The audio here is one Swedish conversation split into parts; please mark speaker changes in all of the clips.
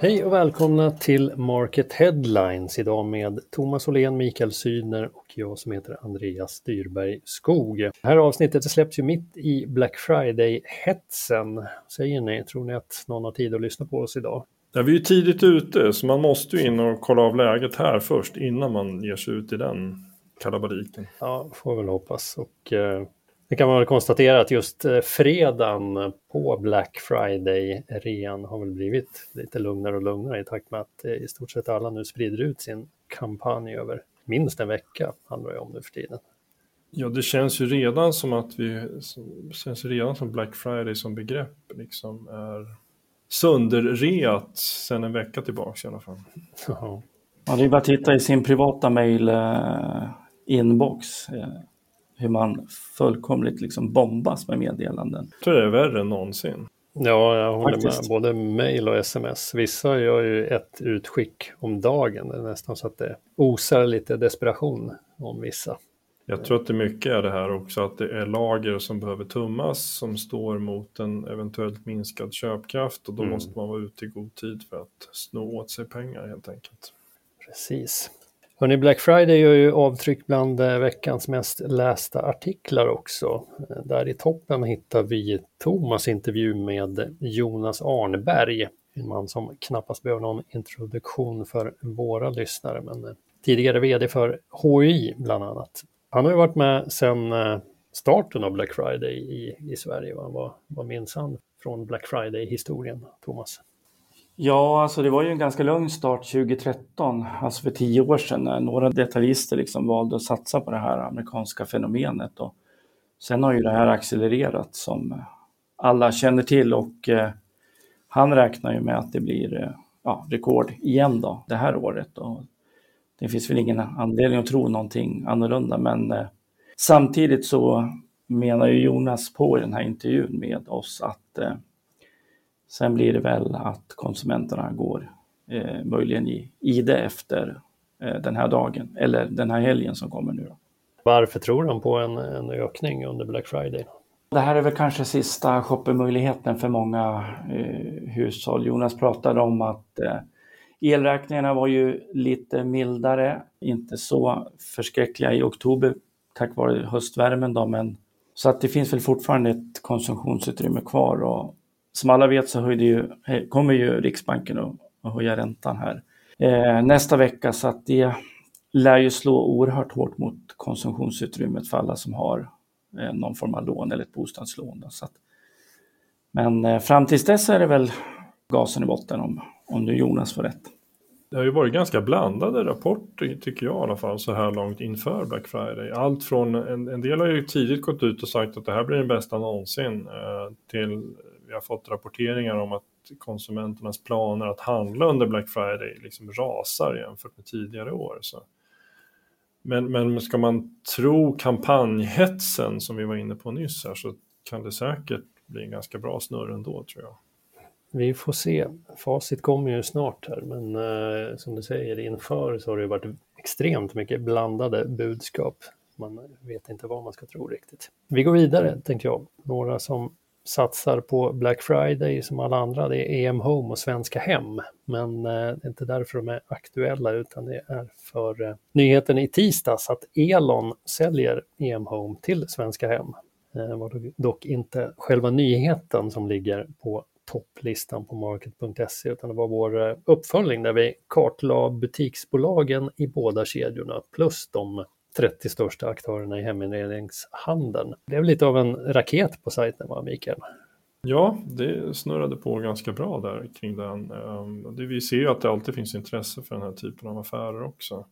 Speaker 1: Hej och välkomna till Market Headlines idag med Thomas Åhlén, Mikael Sydner och jag som heter Andreas Dyrberg Skog. Det här avsnittet släpps ju mitt i Black Friday-hetsen. Säger ni, tror ni att någon har tid att lyssna på oss idag?
Speaker 2: Ja, vi är ju tidigt ute så man måste ju in och kolla av läget här först innan man ger sig ut i den kalabaliken.
Speaker 1: Ja, får väl hoppas. Och eh, det kan man väl konstatera att just eh, fredagen på Black Friday-rean har väl blivit lite lugnare och lugnare i takt med att eh, i stort sett alla nu sprider ut sin kampanj över minst en vecka, handlar det om nu för tiden.
Speaker 2: Ja, det känns ju redan som att vi, det känns redan som Black Friday som begrepp liksom är sönderreat sedan en vecka tillbaka i alla fall.
Speaker 3: Ja, det är bara att titta i sin privata mail eh, inbox hur man fullkomligt liksom bombas med meddelanden.
Speaker 2: Jag tror det är värre än någonsin.
Speaker 1: Ja, jag håller Faktiskt. med. Både mail och sms. Vissa gör ju ett utskick om dagen. Det är nästan så att det osar lite desperation om vissa.
Speaker 2: Jag tror att det mycket är det här också att det är lager som behöver tummas som står mot en eventuellt minskad köpkraft och då mm. måste man vara ute i god tid för att sno åt sig pengar helt enkelt.
Speaker 1: Precis. Hörrni, Black Friday gör ju avtryck bland eh, veckans mest lästa artiklar också. Eh, där i toppen hittar vi Thomas intervju med Jonas Arnberg, en man som knappast behöver någon introduktion för våra lyssnare, men eh, tidigare vd för HI bland annat. Han har ju varit med sedan starten av Black Friday i, i Sverige. Vad, vad minns han från Black Friday-historien, Thomas?
Speaker 3: Ja, alltså det var ju en ganska lugn start 2013, alltså för tio år sedan, när några detaljister liksom valde att satsa på det här amerikanska fenomenet. Och sen har ju det här accelererat som alla känner till och eh, han räknar ju med att det blir eh, ja, rekord igen då, det här året. Och det finns väl ingen anledning att tro någonting annorlunda, men eh, samtidigt så menar ju Jonas på i den här intervjun med oss att eh, Sen blir det väl att konsumenterna går eh, möjligen i, i det efter eh, den här dagen eller den här helgen som kommer nu. Då.
Speaker 1: Varför tror han på en, en ökning under Black Friday?
Speaker 3: Det här är väl kanske sista shoppingmöjligheten för många eh, hushåll. Jonas pratade om att eh, elräkningarna var ju lite mildare, inte så förskräckliga i oktober tack vare höstvärmen då, men så att det finns väl fortfarande ett konsumtionsutrymme kvar och som alla vet så ju, eh, kommer ju Riksbanken att, att höja räntan här eh, nästa vecka så att det lär ju slå oerhört hårt mot konsumtionsutrymmet för alla som har eh, någon form av lån eller ett bostadslån. Då, så att, men eh, fram tills dess är det väl gasen i botten om, om nu Jonas får rätt.
Speaker 2: Det har ju varit ganska blandade rapporter tycker jag i alla fall så här långt inför Black Friday. Allt från en, en del har ju tidigt gått ut och sagt att det här blir den bästa någonsin eh, till vi har fått rapporteringar om att konsumenternas planer att handla under Black Friday liksom rasar jämfört med tidigare år. Så. Men, men ska man tro kampanjhetsen som vi var inne på nyss här så kan det säkert bli en ganska bra snurr ändå tror jag.
Speaker 1: Vi får se. Facit kommer ju snart här, men eh, som du säger inför så har det varit extremt mycket blandade budskap. Man vet inte vad man ska tro riktigt. Vi går vidare, tänkte jag. Några som satsar på Black Friday som alla andra, det är EM Home och Svenska Hem. Men eh, det är inte därför de är aktuella utan det är för eh, nyheten i tisdags att Elon säljer EM Home till Svenska Hem. Eh, det var dock inte själva nyheten som ligger på topplistan på market.se utan det var vår uppföljning där vi kartlade butiksbolagen i båda kedjorna plus de 30 största aktörerna i heminredningshandeln. Det blev lite av en raket på sajten, va Mikael?
Speaker 2: Ja, det snurrade på ganska bra där kring den. Ehm, vi ser ju att det alltid finns intresse för den här typen av affärer också.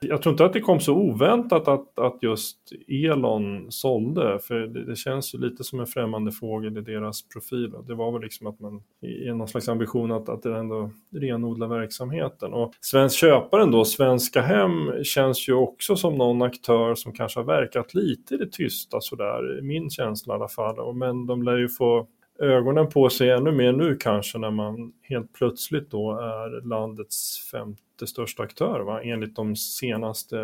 Speaker 2: Jag tror inte att det kom så oväntat att, att just Elon sålde, för det, det, känns ju lite som en främmande fågel i deras profil. Det var väl liksom att man i någon slags ambition att, att ändå renodla verksamheten. Och Svensk Köparen då, Svenska Hem, känns ju också som någon aktör som kanske har verkat lite i det tysta sådär, min känsla i alla fall. Men de lär ju få ögonen på sig ännu mer nu kanske när man helt plötsligt då är landets femte största aktör va? enligt de senaste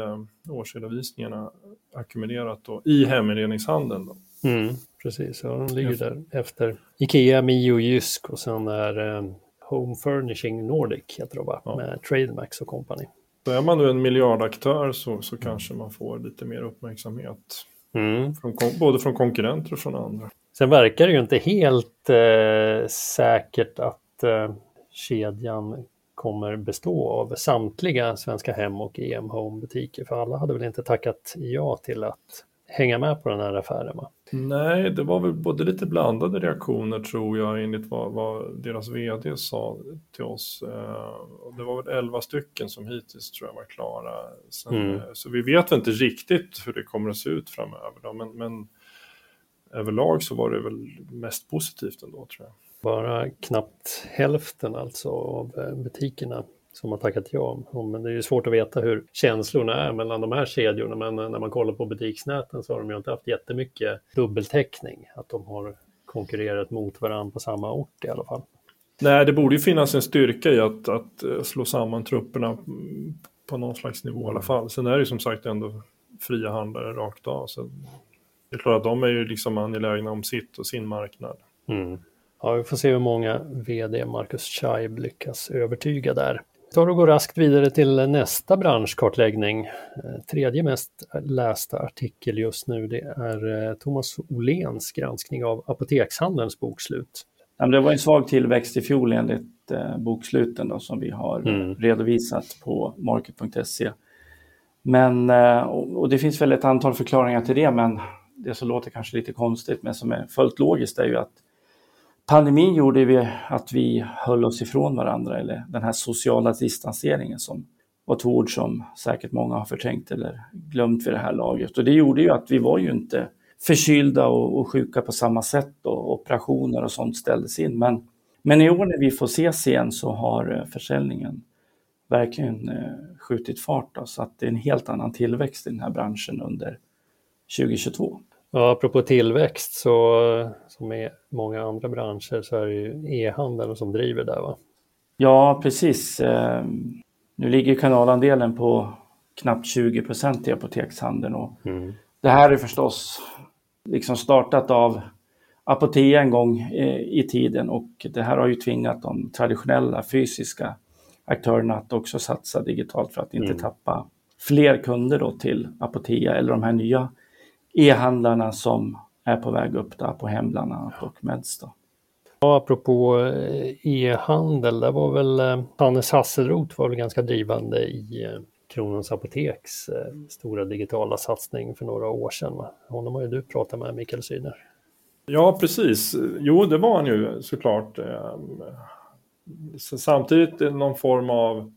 Speaker 2: årsredovisningarna ackumulerat då, i heminredningshandeln. Då.
Speaker 1: Mm, precis, ja, de ligger där efter Ikea, Mio, Jysk och sen är eh, Home Furnishing Nordic heter det va?
Speaker 2: Ja.
Speaker 1: Med Trademax och company.
Speaker 2: Så är man nu en miljardaktör så, så kanske man får lite mer uppmärksamhet.
Speaker 1: Mm.
Speaker 2: Från, både från konkurrenter och från andra.
Speaker 1: Sen verkar det ju inte helt eh, säkert att eh, kedjan kommer bestå av samtliga Svenska Hem och EM Home butiker. För alla hade väl inte tackat ja till att hänga med på den här affären va?
Speaker 2: Nej, det var väl både lite blandade reaktioner tror jag enligt vad, vad deras vd sa till oss. Eh, det var väl 11 stycken som hittills tror jag var klara. Sen,
Speaker 1: Mm.
Speaker 2: eh, Så vi vet väl inte riktigt hur det kommer att se ut framöver. Då, men, men överlag så var det väl mest positivt ändå tror jag.
Speaker 1: Bara knappt hälften alltså av eh, butikerna som har tackat ja. Men det är ju svårt att veta hur känslorna är mellan de här kedjorna. Men eh, när man kollar på butiksnäten så har de ju inte haft jättemycket dubbeltäckning. Att de har konkurrerat mot varandra på samma ort i alla fall.
Speaker 2: Nej, det borde ju finnas en styrka i att, att eh, slå samman trupperna mm, på någon slags nivå i alla fall. Sen är det ju som sagt ändå fria handlare rakt av. Så det är klart att de är ju liksom angelägna om sitt och sin marknad.
Speaker 1: Mm. Ja, vi får se hur många vd Marcus Scheib lyckas övertyga där. Vi tar och går raskt vidare till nästa branschkartläggning. Eh, Tredje mest lästa artikel just nu det är eh, Thomas Olens granskning av apotekshandelns bokslut.
Speaker 3: Det var en svag tillväxt i fjol enligt eh, boksluten då, som vi har
Speaker 1: Mm.
Speaker 3: redovisat på market.se. Men, och det finns väl ett antal förklaringar till det, men det som låter kanske lite konstigt, men som är fullt logiskt är ju att pandemin gjorde vi att vi höll oss ifrån varandra, eller den här sociala distanseringen som var två ord som säkert många har förträngt eller glömt vid det här laget. Och det gjorde ju att vi var ju inte förkylda och, och sjuka på samma sätt och operationer och sånt ställdes in. Men, men i år när vi får ses igen så har eh, försäljningen verkligen eh, skjutit fart. Då, så att det är en helt annan tillväxt i den här branschen under 2022.
Speaker 1: Ja, apropå tillväxt så som i många andra branscher så är det ju e-handeln som driver där va?
Speaker 3: Ja, precis. Eh, Nu ligger kanalandelen på knappt 20 procent i apotekshandeln och det här är förstås liksom startat av Apotea en gång eh, i tiden och det här har ju tvingat de traditionella fysiska aktörerna att också satsa digitalt för att inte
Speaker 1: Mm.
Speaker 3: tappa fler kunder då till Apotea eller de här nya e-handlarna som är på väg upp där på hem bland annat och Meds. Då.
Speaker 1: Ja, apropå eh, e-handel, där var väl eh, Hannes Hasselroth var väl ganska drivande i eh, Kronans Apoteks stora digitala satsning för några år sedan. Va? Honom har ju du pratat med, Mikael Syner.
Speaker 2: Ja, precis. Jo, det var han ju såklart. Så Samtidigt någon form av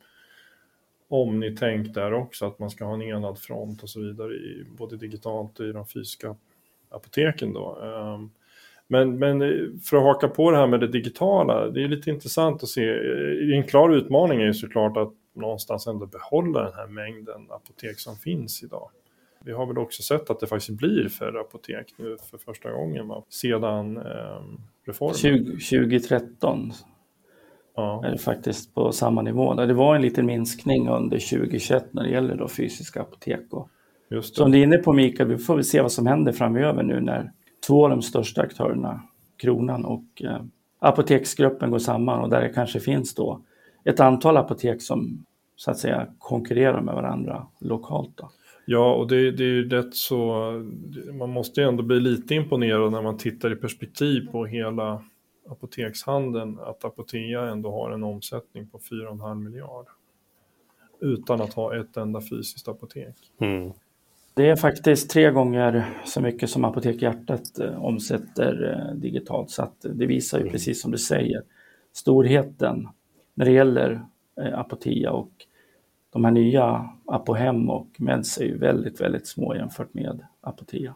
Speaker 2: omnitänk där också, att man ska ha en enad front och så vidare, i, både digitalt och i de fysiska apoteken. Då. Ehm, men, men eh, för att haka på det här med det digitala, det är lite intressant att se. Eh, en klar utmaning är ju såklart att någonstans ändå behålla den här mängden apotek som finns idag. Vi har väl också sett att det faktiskt blir färre apotek nu för första gången va? sedan eh, reformen.
Speaker 3: 20, 2013
Speaker 2: Ja,
Speaker 3: är det faktiskt på samma nivå. Det var en liten minskning under 2021 när det gäller då fysiska apotek. Och
Speaker 2: just
Speaker 3: som
Speaker 2: det.
Speaker 3: du är inne på Mikael, vi får väl se vad som händer framöver nu när två av de största aktörerna, Kronan och eh, Apoteksgruppen går samman och där det kanske finns då ett antal apotek som så att säga konkurrerar med varandra lokalt. Då.
Speaker 2: Ja, och det, det är ju rätt så, man måste ju ändå bli lite imponerad när man tittar i perspektiv på hela apotekshandeln, att Apotea ändå har en omsättning på 4,5 miljard. Utan att ha ett enda fysiskt apotek.
Speaker 3: Det är faktiskt tre gånger så mycket som Apotek Hjärtat eh, omsätter eh, digitalt. Så att det visar ju precis som du säger storheten när det gäller eh, Apotea och de här nya Apohem och Meds är ju väldigt, väldigt små jämfört med Apotea.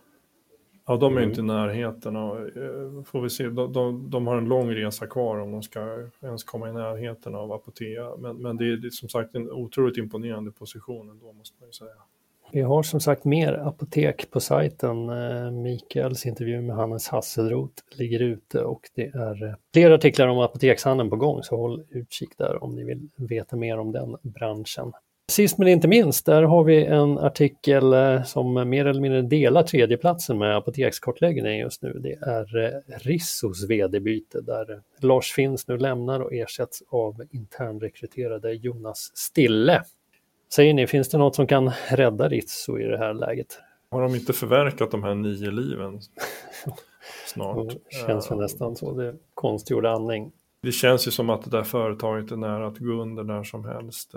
Speaker 2: Ja, de är ju inte i närheten och eh, får vi se, de, de, de har en lång resa kvar om de ska ens komma i närheten av Apotea. Men, men det är det är som sagt en otroligt imponerande position ändå måste man ju säga.
Speaker 1: Vi har som sagt mer apotek på sajten. Eh, Mikaels intervju med Hannes Hasselroth ligger ute och det är eh, fler artiklar om apotekshandeln på gång så håll utkik där om ni vill veta mer om den branschen. Sist men inte minst, där har vi en artikel eh, som mer eller mindre delar tredjeplatsen med apotekskartläggningen just nu. Det är eh, Rissos vd-byte där Lars Finns nu lämnar och ersätts av internrekryterade Jonas Stille. Säger ni, finns det något som kan rädda Risso i det här läget?
Speaker 2: Har de inte förverkat de här nio liven snart?
Speaker 1: Det känns väl nästan så. Det är konstgjord andning.
Speaker 2: Det känns ju som att det där företaget är nära att gå under när som helst.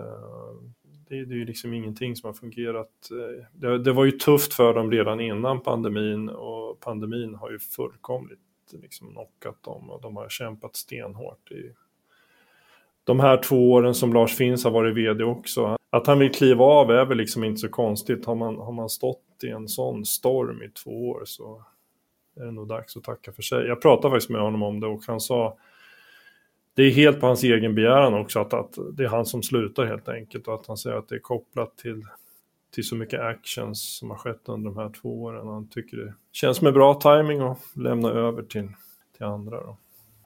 Speaker 2: Det, det är ju liksom ingenting som har fungerat. Eh, det, det, var ju tufft för dem redan innan pandemin och pandemin har ju fullkomligt liksom knockat dem och de har kämpat stenhårt i de här två åren som Lars Finns har varit vd också. Att han vill kliva av är väl liksom inte så konstigt. Har man, har man stått i en sån storm i två år så är det nog dags att tacka för sig. Jag pratade faktiskt med honom om det och han sa det är helt på hans egen begäran också att, att det är han som slutar helt enkelt och att han säger att det är kopplat till, till så mycket actions som har skett under de här två åren. Han tycker det känns med bra timing att lämna över till, till andra. Då.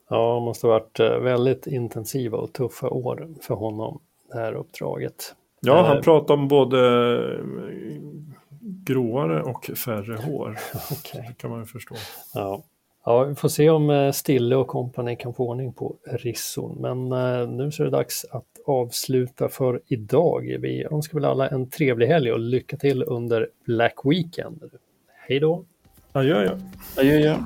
Speaker 1: Ja, det måste ha varit eh, väldigt intensiva och tuffa år för honom, det här uppdraget.
Speaker 2: Ja, han eh, pratar om både eh, gråare och färre hår.
Speaker 1: okay.
Speaker 2: Det kan man ju förstå.
Speaker 1: Ja. Ja, vi får se om eh, Stille och kompani kan få ordning på Risson. Men eh, nu så är det dags att avsluta för idag. Vi önskar väl alla en trevlig helg och lycka till under Black Weekend. Hej då!
Speaker 2: Adjö, ja.
Speaker 3: Adjö, ja.